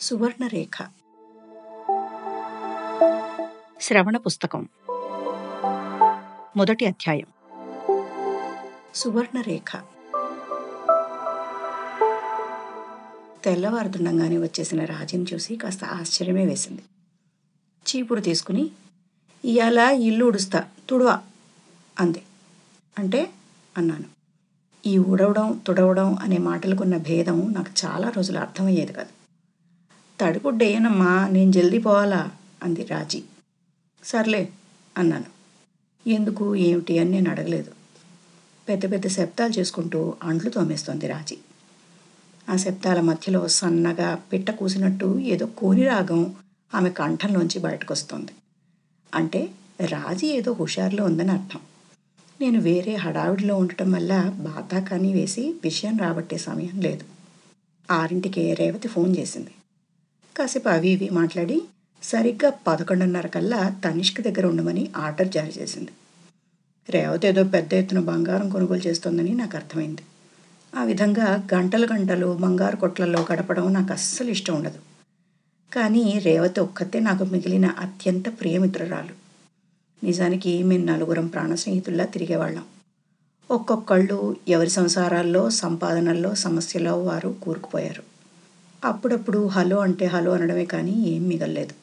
సువర్ణరేఖ. శ్రవణ పుస్తకం. మొదటి అధ్యాయం. సువర్ణరేఖ. తెల్లవారుతుండగానే వచ్చేసిన రాజీని చూసి కాస్త ఆశ్చర్యమే వేసింది. చీపురు తీసుకుని ఇయాల ఇల్లు ఉడుస్తా తుడవా అంది. అంటే? అన్నాను. ఈ ఊడవడం తుడవడం అనే మాటలకున్న భేదం నాకు చాలా రోజులు అర్థమయ్యేది కాదు. తడిపుడ్డేయనమ్మా నేను జల్దీ పోవాలా? అంది రాజీ. సర్లే అన్నాను. ఎందుకు ఏమిటి అని నేను అడగలేదు. పెద్ద పెద్ద శబ్దాలు చేసుకుంటూ అంట్లు తోమేస్తోంది రాజీ. ఆ శబ్దాల మధ్యలో సన్నగా పిట్ట కూసినట్టు ఏదో కోని రాగం ఆమె కంఠంలోంచి బయటకు వస్తుంది అంటే రాజీ ఏదో హుషారులో ఉందని అర్థం. నేను వేరే హడావిడిలో ఉండటం వల్ల బాతాకాని వేసి విషయం రాబట్టే సమయం లేదు. ఆరింటికే రేవతి ఫోన్ చేసింది. కాసేపు అవి ఇవి మాట్లాడి సరిగ్గా పదకొండున్నర కల్లా తనిష్క్ దగ్గర ఉండమని ఆర్డర్ జారీ చేసింది. రేవతి ఏదో పెద్ద ఎత్తున బంగారం కొనుగోలు చేస్తోందని నాకు అర్థమైంది. ఆ విధంగా గంటలు గంటలు బంగారు కొట్లలో గడపడం నాకు అస్సలు ఇష్టం ఉండదు. కానీ రేవతి ఒక్కతే నాకు మిగిలిన అత్యంత ప్రియమిత్రురాలు. నిజానికి మేము నలుగురం ప్రాణ స్నేహితుల్లా తిరిగేవాళ్ళం. ఒక్కొక్కళ్ళు ఎవరి సంసారాల్లో సంపాదనల్లో సమస్యలో వారు కూరుకుపోయారు. అప్పుడప్పుడు హలో అంటే హలో అనడమే కానీ ఏం మిగలలేదు.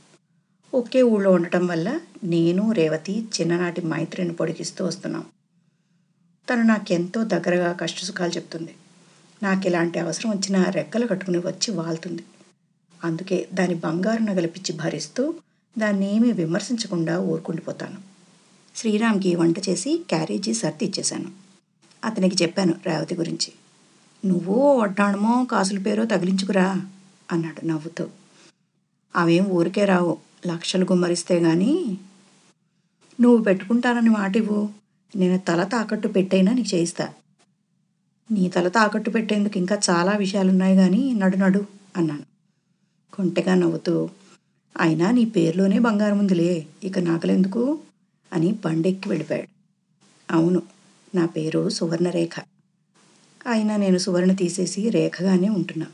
ఒకే ఊళ్ళో ఉండటం వల్ల నేను రేవతి చిన్ననాటి మైత్రిని పొడిగిస్తూ వస్తున్నాం. తను నాకెంతో దగ్గరగా కష్టసుఖాలు చెప్తుంది. నాకు ఇలాంటి అవసరం వచ్చినా రెక్కలు కట్టుకుని వచ్చి వాళ్తుంది. అందుకే దాని బంగారు నగలిపిచ్చి భరిస్తూ దాన్ని ఏమీ విమర్శించకుండా ఊరుకుండిపోతాను. శ్రీరామ్కి వంట చేసి క్యారేజీ సర్ది ఇచ్చేశాను. అతనికి చెప్పాను రేవతి గురించి. నువ్వు వడ్డాణమో కాసుల పేరో తగిలించుకురా అన్నాడు నవ్వుతూ. అవేం ఊరికే రావు లక్షలు గుమ్మరిస్తే గాని. నువ్వు పెట్టుకుంటానని మాట ఇవ్వు నేను తల తాకట్టు పెట్టైనా నీకు చేయిస్తా. నీ తల తాకట్టు పెట్టేందుకు ఇంకా చాలా విషయాలున్నాయి కానీ నడు నడు అన్నాను. కొంటెగా నవ్వుతూ అయినా నీ పేరులోనే బంగారం ఉందిలే ఇక నాకలెందుకు? అని బండెక్కి వెళ్ళిపోయాడు. అవును నా పేరు సువర్ణరేఖ. అయినా నేను సువర్ణ తీసేసి రేఖగానే ఉంటున్నా.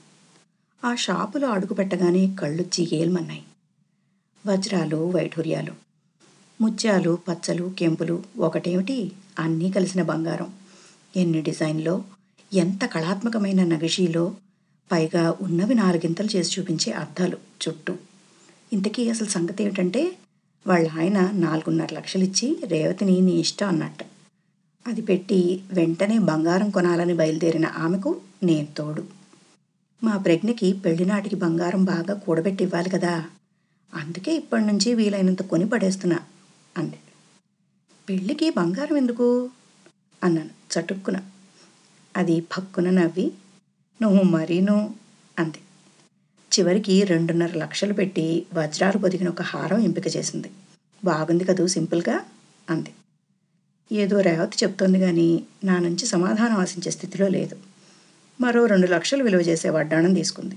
ఆ షాపులో అడుగు పెట్టగానే కళ్ళు జిగేల్మన్నాయి వజ్రాలు వైఢూర్యాలు ముత్యాలు పచ్చలు కెంపులు ఒకటేమిటి? అన్నీ కలిసిన బంగారం. ఎన్ని డిజైన్లో ఎంత కళాత్మకమైన నగిషీలో పైగా ఉన్నవి నాలుగింతలు చేసి చూపించే అర్థాలు చుట్టూ. ఇంతకీ అసలు సంగతి ఏమిటంటే వాళ్ళ ఆయన నాలుగున్నర లక్షలిచ్చి రేవతిని నీ ఇష్టం అన్నట్టు. అది పెట్టి వెంటనే బంగారం కొనాలని బయలుదేరిన ఆమెకు నేను తోడు మా ప్రజ్ఞకి పెళ్ళినాటికి బంగారం బాగా కూడబెట్టి ఇవ్వాలి కదా. అందుకే ఇప్పటి నుంచి వీలైనంత కొని పడేస్తున్నా అంది. పెళ్ళికి బంగారం ఎందుకు? అన్నాను చటుక్కున. అది పక్కున నవ్వి నువ్వు మరీను అంది. చివరికి రెండున్నర లక్షలు పెట్టి వజ్రాలు పొదిగిన ఒక హారం ఎంపిక చేసింది. బాగుంది కదూ సింపుల్గా అంది. ఏదో రేవతి చెప్తోంది కానీ నా నుంచి సమాధానం ఆశించే స్థితిలో లేదు. మరో రెండు లక్షలు విలువ చేసే వడ్డాణం తీసుకుంది.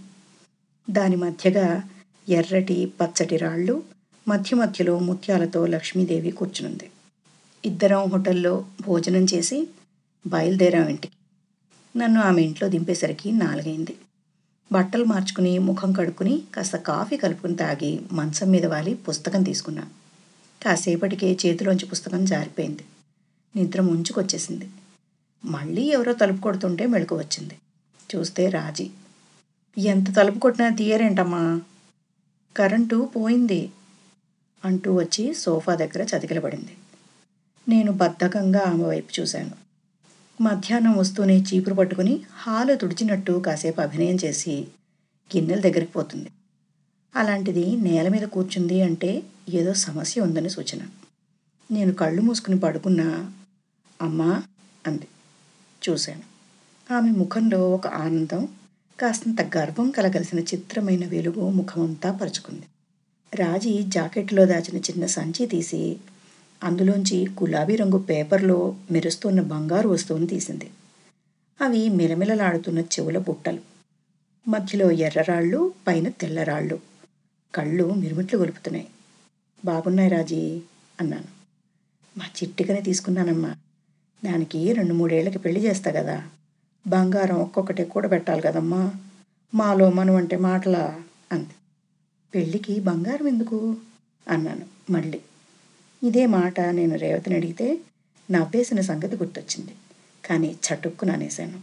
దాని మధ్యగా ఎర్రటి పచ్చటి రాళ్ళు మధ్య మధ్యలో ముత్యాలతో లక్ష్మీదేవి కూర్చునుంది. ఇద్దరం హోటల్లో భోజనం చేసి బయలుదేరాం ఇంటికి. నన్ను ఆమె ఇంట్లో దింపేసరికి నాలుగైంది. బట్టలు మార్చుకుని ముఖం కడుక్కుని కాస్త కాఫీ కలుపుకుని తాగి మంచం మీద వాలి పుస్తకం తీసుకున్నా. కాసేపటికే చేతిలోంచి పుస్తకం జారిపోయింది. నిద్ర ముంచుకొచ్చేసింది. మళ్ళీ ఎవరో తలుపు కొడుతుంటే మెళుకు వచ్చింది. చూస్తే రాజీ. ఎంత తలుపు కొట్టినా తీయరేంటమ్మా? కరెంటు పోయింది అంటూ వచ్చి సోఫా దగ్గర చతికిలబడింది. నేను బద్ధకంగా ఆమె వైపు చూశాను. మధ్యాహ్నం వస్తూనే చీపురు పట్టుకుని హాలు తుడిచినట్టు కాసేపు అభినయం చేసి గిన్నెల దగ్గరికి పోతుంది. అలాంటిది నేల మీద కూర్చుంది అంటే ఏదో సమస్య ఉందని సూచన. నేను కళ్ళు మూసుకుని పడుకున్నా అమ్మా అంది. చూశాను. ఆమె ముఖంలో ఒక ఆనందం కాస్తంత గర్వం కలగలిసిన చిత్రమైన వెలుగు ముఖమంతా పరుచుకుంది. రాజీ జాకెట్లో దాచిన చిన్న సంచి తీసి అందులోంచి గులాబీ రంగు పేపర్లో మెరుస్తున్న బంగారు వస్తువుని తీసింది. అవి మిలమిలలాడుతున్న చెవుల బుట్టలు. మధ్యలో ఎర్రరాళ్ళు పైన తెల్లరాళ్ళు. కళ్ళు మిరుమిట్లు గొలుపుతున్నాయి. బాగున్నాయి రాజీ అన్నాను. మా చిట్టికనే తీసుకున్నానమ్మా. దానికి రెండు మూడేళ్ళకి పెళ్ళి చేస్తా కదా. బంగారం ఒక్కొక్కటి కూడబెట్టాలి కదమ్మా. మాలో మనం అంటే మాటలా అంది. పెళ్ళికి బంగారం ఎందుకు? అన్నాను మళ్ళీ. ఇదే మాట నేను రేవతిని అడిగితే నవ్వేసిన సంగతి గుర్తొచ్చింది. కానీ చటుక్కున అనేశాను.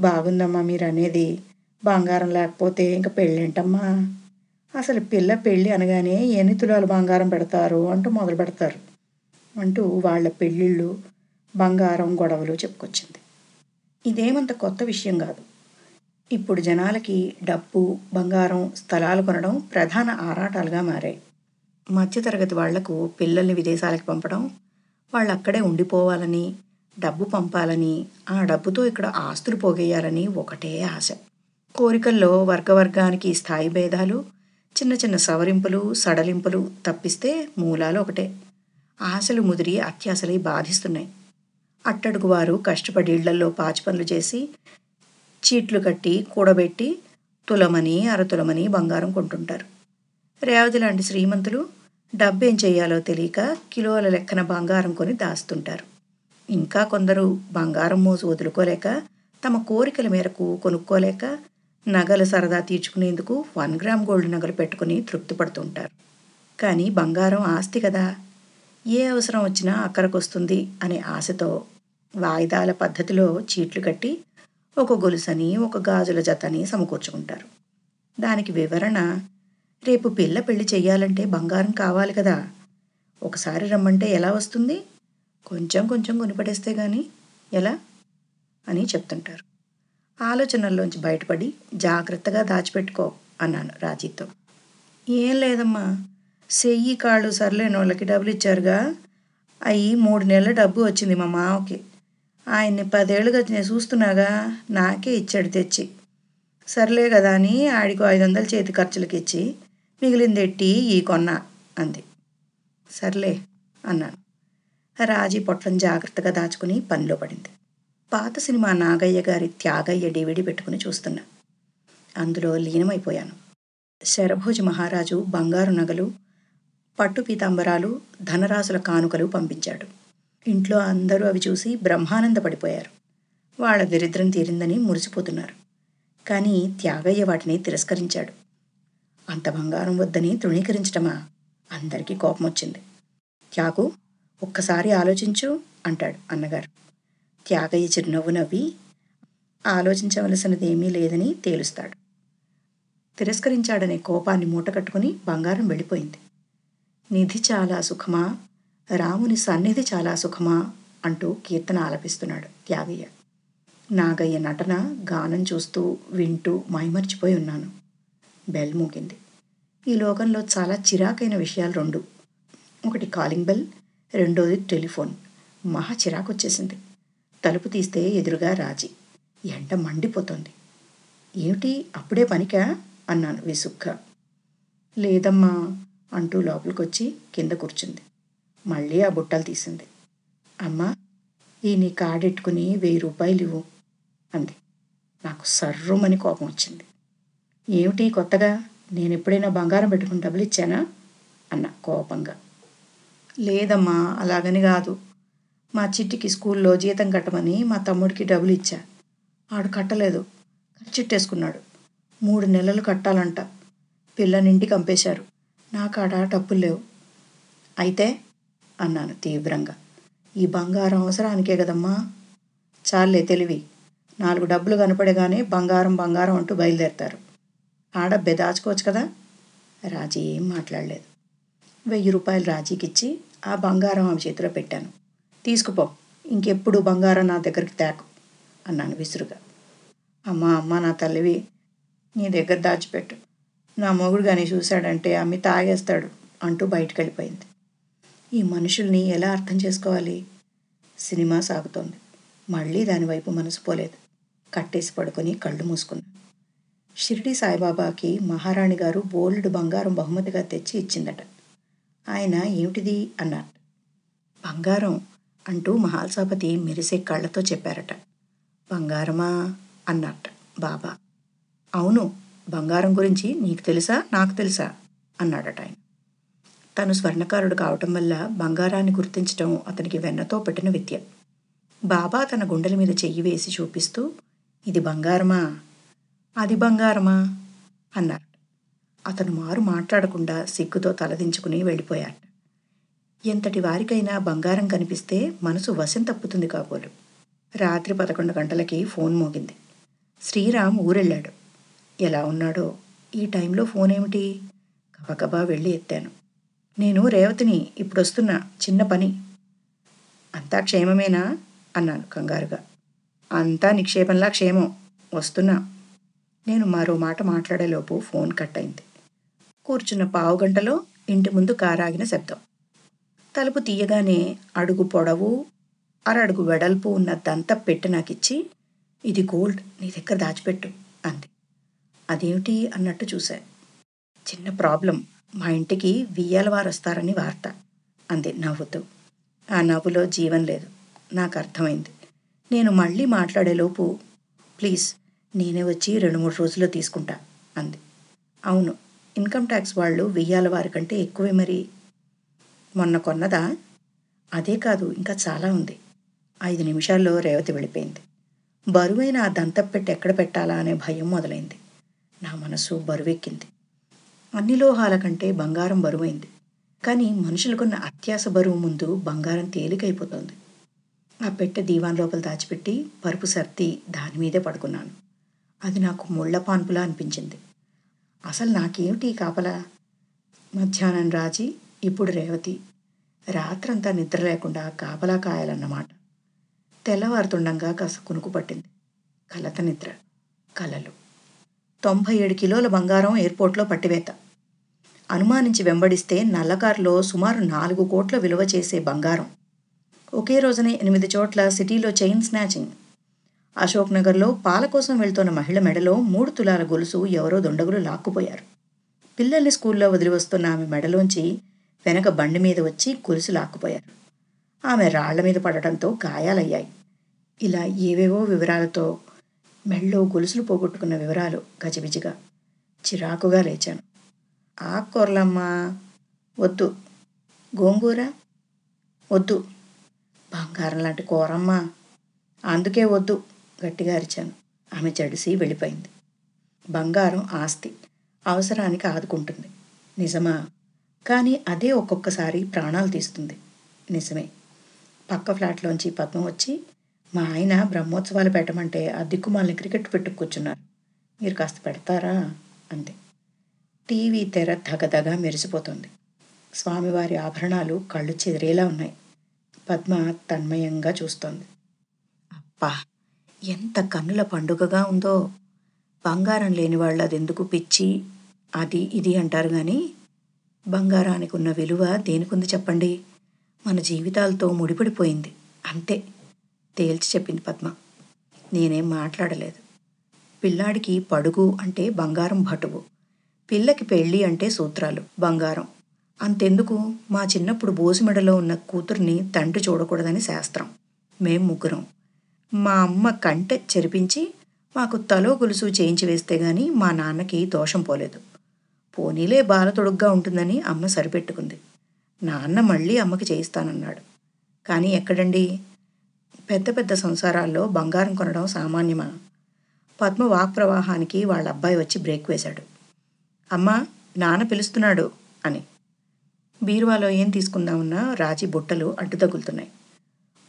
బాగుందమ్మా మీరు అనేది. బంగారం లేకపోతే ఇంక పెళ్ళేంటమ్మా? అసలు పిల్ల పెళ్ళి అనగానే ఎన్ని తులాలు బంగారం పెడతారు అంటూ మొదలు పెడతారు. అంటూ వాళ్ళ పెళ్ళిళ్ళు బంగారం గొడవలు చెప్పుకొచ్చింది. ఇదేమంత కొత్త విషయం కాదు. ఇప్పుడు జనాలకి డబ్బు బంగారం స్థలాలు కొనడం ప్రధాన ఆరాటాలుగా మారాయి. మధ్యతరగతి వాళ్ళకు పిల్లల్ని విదేశాలకు పంపడం వాళ్ళు అక్కడే ఉండిపోవాలని డబ్బు పంపాలని ఆ డబ్బుతో ఇక్కడ ఆస్తులు పోగేయాలని ఒకటే ఆశ. కోరికల్లో వర్గవర్గానికి స్థాయి భేదాలు చిన్న చిన్న సవరింపులు సడలింపులు తప్పిస్తే మూలాలు ఒకటే. ఆశలు ముదిరి అత్యాశలై బాధిస్తున్నాయి. అట్టడుగు వారు కష్టపడి ఇళ్ళల్లో పాచి పనులు చేసి చీట్లు కట్టి కూడబెట్టి తులమని అరతులమని బంగారం కొంటుంటారు. రేవతి లాంటి శ్రీమంతులు డబ్బేం చేయాలో తెలియక కిలోల లెక్కన బంగారం కొని దాస్తుంటారు. ఇంకా కొందరు బంగారం మోసు వదులుకోలేక తమ కోరికల మేరకు కొనుక్కోలేక నగలు సరదా తీర్చుకునేందుకు వన్ గ్రామ్ గోల్డ్ నగలు పెట్టుకుని తృప్తి పడుతుంటారు కానీ బంగారం ఆస్తి కదా ఏ అవసరం వచ్చినా అక్కడికొస్తుంది అనే ఆశతో వాయిదాల పద్ధతిలో చీట్లు కట్టి ఒక గొలుసని ఒక గాజుల జతని సమకూర్చుకుంటారు. దానికి వివరణ రేపు పిల్ల పెళ్ళి చేయాలంటే బంగారం కావాలి కదా. ఒకసారి రమ్మంటే ఎలా వస్తుంది? కొంచెం కొంచెం కొనిపడేస్తే గాని ఎలా అని చెప్తుంటారు. ఆలోచనల్లోంచి బయటపడి జాగ్రత్తగా దాచిపెట్టుకో అన్నాను రాజీతో ఏం లేదమ్మా. సెయ్యి కాళ్ళు సర్లేని వాళ్ళకి డబ్బులు ఇచ్చారుగా అయ్యి మూడు నెలల డబ్బు వచ్చింది మా మావకి. ఆయన్ని పదేళ్ళుగా నేను చూస్తున్నాగా నాకే ఇచ్చాడు తెచ్చి. సర్లే కదా అని ఆడికి ఐదు వందలు చేతి ఖర్చులకి ఇచ్చి మిగిలింది ఎట్టి ఈ కొన్న అంది. సర్లే అన్నాను. రాజీ పొట్లం జాగ్రత్తగా దాచుకుని పనిలో పడింది. పాత సినిమా నాగయ్య గారి త్యాగయ్య డివిడి పెట్టుకుని చూస్తున్నా. అందులో లీనమైపోయాను. శరభోజి మహారాజు బంగారు నగలు పట్టు పీతాంబరాలు ధనరాశుల కానుకలు పంపించాడు. ఇంట్లో అందరూ అవి చూసి బ్రహ్మానందపడిపోయారు. వాళ్ళ దరిద్రం తీరిందని మురిసిపోతున్నారు. కానీ త్యాగయ్య వాటిని తిరస్కరించాడు. అంత బంగారం వద్దని తృణీకరించటమా? అందరికీ కోపం వచ్చింది త్యాగు ఒక్కసారి ఆలోచించు అంటాడు అన్నగారు. త్యాగయ్య చిరునవ్వు నవ్వి ఆలోచించవలసినది ఏమీ లేదని తేలుస్తాడు. తిరస్కరించాడనే కోపాన్ని మూటకట్టుకుని బంగారం వెళ్ళిపోయింది. నిధి చాలా సుఖమా? రాముని సన్నిధి చాలా సుఖమా? అంటూ కీర్తన ఆలపిస్తున్నాడు త్యాగయ్య. నాగయ్య నటన గానం చూస్తూ వింటూ మైమర్చిపోయి ఉన్నాను. బెల్ మోగింది. ఈ లోకంలో చాలా చిరాకైన విషయాలు రెండు. ఒకటి కాలింగ్ బెల్ రెండోది టెలిఫోన్. మహా చిరాకు వచ్చేసింది తలుపు తీస్తే ఎదురుగా రాజీ. ఎండ మండిపోతోంది. ఏమిటి? అప్పుడే పనికా? అన్నాను విసుగ్గా. లేదమ్మా అంటూ లోపలికొచ్చి కింద కూర్చుంది. మళ్ళీ ఆ బుట్టలు తీసింది. అమ్మా ఈ నీ కాడెట్టుకుని వెయ్యి రూపాయలు ఇవ్వు అంది. నాకు సర్రుమని కోపం వచ్చింది. ఏమిటి కొత్తగా? నేను ఎప్పుడైనా బంగారం పెట్టుకుని డబ్బులు ఇచ్చానా? అన్న కోపంగా. లేదమ్మా అలాగని కాదు. మా చిట్టికి స్కూల్లో జీతం కట్టమని మా తమ్ముడికి డబ్బులు ఇచ్చా. ఆడు కట్టలేదు. ఖర్చిట్టేసుకున్నాడు మూడు నెలలు కట్టాలంట. పిల్లనింటికి పంపేశారు. నా కాడ డబ్బులు లేవు. అయితే అన్నాను తీవ్రంగా. ఈ బంగారం అవసరానికే కదమ్మా. చాలే తెలివి. నాలుగు డబ్బులు కనపడగానే బంగారం బంగారం అంటూ బయలుదేరతారు. ఆడబ్బే దాచుకోవచ్చు కదా? రాజీ ఏం మాట్లాడలేదు. వెయ్యి రూపాయలు రాజీకిచ్చి ఆ బంగారం ఆమె చేతిలో పెట్టాను. తీసుకుపో. ఇంకెప్పుడు బంగారం నా దగ్గరికి తేకు అన్నాను విసురుగా. అమ్మా అమ్మ నా తల్లివి నీ దగ్గర దాచిపెట్టు. నా మొగుడు కానీ చూశాడంటే అమ్మి తాగేస్తాడు అంటూ బయటకు వెళ్ళిపోయింది ఈ మనుషుల్ని ఎలా అర్థం చేసుకోవాలి? సినిమా సాగుతోంది. మళ్ళీ దానివైపు మనసు పోలేదు. కట్టేసి పడుకొని కళ్ళు మూసుకున్నాను షిరిడి సాయిబాబాకి మహారాణి గారు బోల్డ్ బంగారం బహుమతిగా తెచ్చి ఇచ్చిందట. ఆయన ఏమిటిది? అన్నారు బంగారం అంటూ మహాల్సాపతి మెరిసే కళ్ళతో చెప్పారట. బంగారమా? అన్నట బాబా. అవును బంగారం గురించి నీకు తెలుసా? నాకు తెలుసా? అన్నాడట ఆయన. తను స్వర్ణకారుడు కావటం వల్ల బంగారాన్ని గుర్తించటం అతనికి వెన్నతో పెట్టిన విద్య. బాబా తన గుండెల మీద చెయ్యి వేసి చూపిస్తూ ఇది బంగారమా? అది బంగారమా? అన్నారు. అతను మారు మాట్లాడకుండా సిగ్గుతో తలదించుకుని వెళ్ళిపోయాడు. ఎంతటి వారికైనా బంగారం కనిపిస్తే మనసు వశం తప్పుతుంది కాబోలు. రాత్రి పదకొండు గంటలకి ఫోన్ మోగింది. శ్రీరామ్ ఊరెళ్ళాడు. ఎలా ఉన్నాడో? ఈ టైంలో ఫోన్ ఏమిటి? గబగబా వెళ్ళి ఎత్తాను. నేను రేవతిని ఇప్పుడొస్తున్నా చిన్న పని. అంతా క్షేమమేనా? అన్నాను కంగారుగా. అంతా నిక్షేపంలా క్షేమం. వస్తున్నా. నేను మరో మాట మాట్లాడేలోపు ఫోన్ కట్ అయింది కూర్చున్న పావు గంటలో ఇంటి ముందు కారాగిన శబ్దం. తలుపు తీయగానే అడుగు పొడవు అరడుగు వెడల్పు ఉన్న దంత పెట్టి నాకిచ్చి ఇది గోల్డ్ నీ దగ్గర దాచిపెట్టు అంది. అదేమిటి? అన్నట్టు చూశా. చిన్న ప్రాబ్లం. మా ఇంటికి వియ్యాల వారు వస్తారని వార్త. అంది నవ్వుతూ. ఆ నవ్వులో జీవం లేదు. నాకు అర్థమైంది. నేను మళ్ళీ మాట్లాడేలోపు ప్లీజ్ నేనే వచ్చి రెండు మూడు రోజుల్లో తీసుకుంటా అంది. అవును ఇన్కమ్ ట్యాక్స్ వాళ్ళు వెయ్యాల వారి కంటే ఎక్కువే మరి. మొన్న కొన్నదా? అదే కాదు ఇంకా చాలా ఉంది. ఐదు నిమిషాల్లో రేవతి వెళ్ళిపోయింది. బరువైన ఆ దంతపెట్టి ఎక్కడ పెట్టాలా అనే భయం మొదలైంది. నా మనసు బరువెక్కింది. అన్ని లోహాల కంటే బంగారం బరువైంది. కానీ మనుషులకున్న అత్యాస బరువు ముందు బంగారం తేలికైపోతుంది. ఆ పెట్టె దీవాన్ లోపల దాచిపెట్టి పరుపు సర్ది దాని మీదే పడుకున్నాను. అది నాకు ముళ్ళ పాన్పులా అనిపించింది. అసలు నాకేమిటి కాపలా? మధ్యాహ్నం రాజీ ఇప్పుడు రేవతి. రాత్రంతా నిద్ర లేకుండా కాపలా కాయాలన్నమాట. తెల్లవారుతుండగా కాస్త కునుకు పట్టింది. కలత నిద్ర. కలలు. తొంభై ఏడు కిలోల బంగారం ఎయిర్పోర్ట్లో పట్టివేత. అనుమానించి వెంబడిస్తే నల్లకారులో సుమారు నాలుగు కోట్ల విలువ చేసే బంగారం. ఒకే రోజునే ఎనిమిది చోట్ల సిటీలో చైన్ స్నాచింగ్. అశోక్ నగర్లో పాల కోసం వెళ్తున్న మహిళ మెడలో మూడు తులాల గొలుసు ఎవరో దొండగులు లాక్కుపోయారు. పిల్లల్ని స్కూల్లో వదిలి వస్తున్న ఆమె మెడలోంచి వెనక బండి మీద వచ్చి గొలుసు లాక్కుపోయారు. ఆమె రాళ్ళ మీద పడటంతో గాయాలయ్యాయి. ఇలా ఏవేవో వివరాలతో మెళ్ళో గొలుసులు పోగొట్టుకున్న వివరాలు గజిబిజిగా చిరాకుగా లేచాను. ఆకుకూరలమ్మా వద్దు. గోంగూర? వద్దు. బంగారం లాంటి కూరమ్మా? అందుకే వద్దు గట్టిగా అరిచాను. ఆమె జడిసి వెళ్ళిపోయింది. బంగారం ఆస్తి అవసరానికి ఆదుకుంటుంది. నిజమా? కానీ అదే ఒక్కొక్కసారి ప్రాణాలు తీస్తుంది. నిజమే. పక్క ఫ్లాట్లోంచి పద్మం వచ్చి మా ఆయన బ్రహ్మోత్సవాలు పెట్టమంటే ఆ దిక్కుమాలని క్రికెట్ పెట్టు కూర్చున్నారు. మీరు కాస్త పెడతారా? అంతే టీవీ తెర దగదగా మెరిసిపోతుంది. స్వామివారి ఆభరణాలు కళ్ళు చెదిరేలా ఉన్నాయి. పద్మ తన్మయంగా చూస్తోంది. అబ్బా ఎంత కన్నుల పండుగగా ఉందో! బంగారం లేని వాళ్ళు అదెందుకు పిచ్చి? అది ఇది అంటారు కానీ బంగారానికి ఉన్న విలువ దేనికుంది చెప్పండి? మన జీవితాలతో ముడిపడిపోయింది. అంతే. తేల్చి చెప్పింది పద్మ. నేనేం మాట్లాడలేదు. పిల్లాడికి పడుగు అంటే బంగారం భటువు. పిల్లకి పెళ్ళి అంటే సూత్రాలు బంగారం. అంతెందుకు? మా చిన్నప్పుడు బోసిమెడలో ఉన్న కూతుర్ని తండ్రి చూడకూడదని శాస్త్రం. మేం ముగ్గురం. మా అమ్మ కంటె చెరిపించి మాకు తలో గొలుసు చేయించి వేస్తే గాని మా నాన్నకి దోషం పోలేదు. పోనీలే బాల తొడుగ్గా ఉంటుందని అమ్మ సరిపెట్టుకుంది. నాన్న మళ్ళీ అమ్మకి చేయిస్తానన్నాడు. కానీ ఎక్కడండి? పెద్ద పెద్ద సంసారాల్లో బంగారం కొనడం సామాన్యమా? పద్మ వాక్ ప్రవాహానికి వాళ్ళ అబ్బాయి వచ్చి బ్రేక్ వేశాడు. అమ్మా నాన్న పిలుస్తున్నాడు అని. బీరువాలో ఏం తీసుకుందామన్నా రాజీ బుట్టలు అడ్డు తగులుతున్నాయి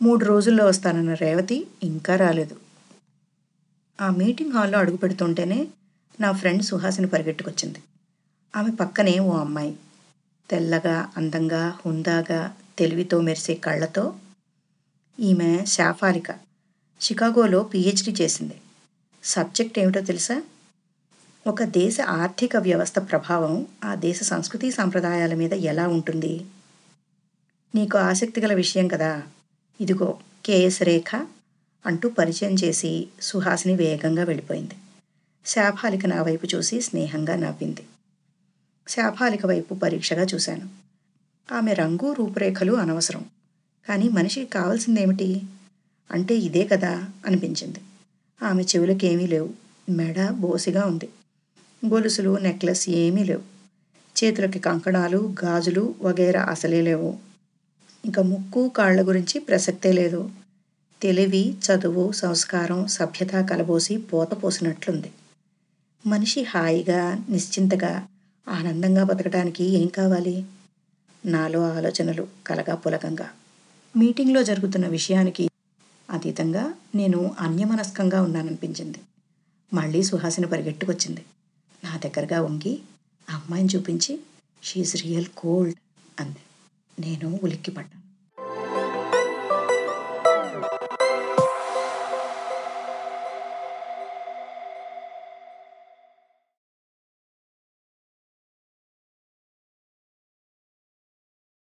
మూడు రోజుల్లో వస్తానన్న రేవతి ఇంకా రాలేదు. ఆ మీటింగ్ హాల్లో అడుగు పెడుతుంటేనే నా ఫ్రెండ్ సుహాసిని పరిగెట్టుకొచ్చింది. ఆమె పక్కనే ఓ అమ్మాయి. తెల్లగా అందంగా హుందాగా తెలివితో మెరిసే కళ్ళతో ఈమె శాఫాలిక షికాగోలో పిహెచ్డి చేసింది. సబ్జెక్ట్ ఏమిటో తెలుసా? ఒక దేశ ఆర్థిక వ్యవస్థ ప్రభావం ఆ దేశ సంస్కృతి సాంప్రదాయాల మీద ఎలా ఉంటుంది? నీకు ఆసక్తి గల విషయం కదా. ఇదిగో కేఎస్ రేఖ అంటూ పరిచయం చేసి సుహాసిని వేగంగా వెళ్ళిపోయింది. శాఫాలిక నా వైపు చూసి స్నేహంగా నవ్వింది. శాఫాలిక వైపు పరీక్షగా చూశాను. ఆమె రంగు రూపురేఖలు అనవసరం. కానీ మనిషికి కావాల్సిందేమిటి? అంటే ఇదే కదా అనిపించింది. ఆమె చెవులకి ఏమీ లేవు. మెడ బోసిగా ఉంది. గొలుసులు నెక్లెస్ ఏమీ లేవు. చేతులకి కంకణాలు గాజులు వగైరా అసలే లేవు. ఇంకా ముక్కు కాళ్ళ గురించి ప్రసక్తే లేదు. తెలివి చదువు సంస్కారం సభ్యత కలబోసి పోత పోసినట్లుంది. మనిషి హాయిగా నిశ్చింతగా ఆనందంగా బతకడానికి ఏం కావాలి? నాలో ఆలోచనలు కలగా పులకంగా మీటింగ్లో జరుగుతున్న విషయానికి అతీతంగా నేను అన్యమనస్కంగా ఉన్నాననిపించింది. మళ్ళీ సుహాసిని పరిగెట్టుకొచ్చింది. నా దగ్గరగా వంగి అమ్మాయిని చూపించి షీఈ్ రియల్ కోల్డ్ అంది. నేను ఉలిక్కిపడ్డాను.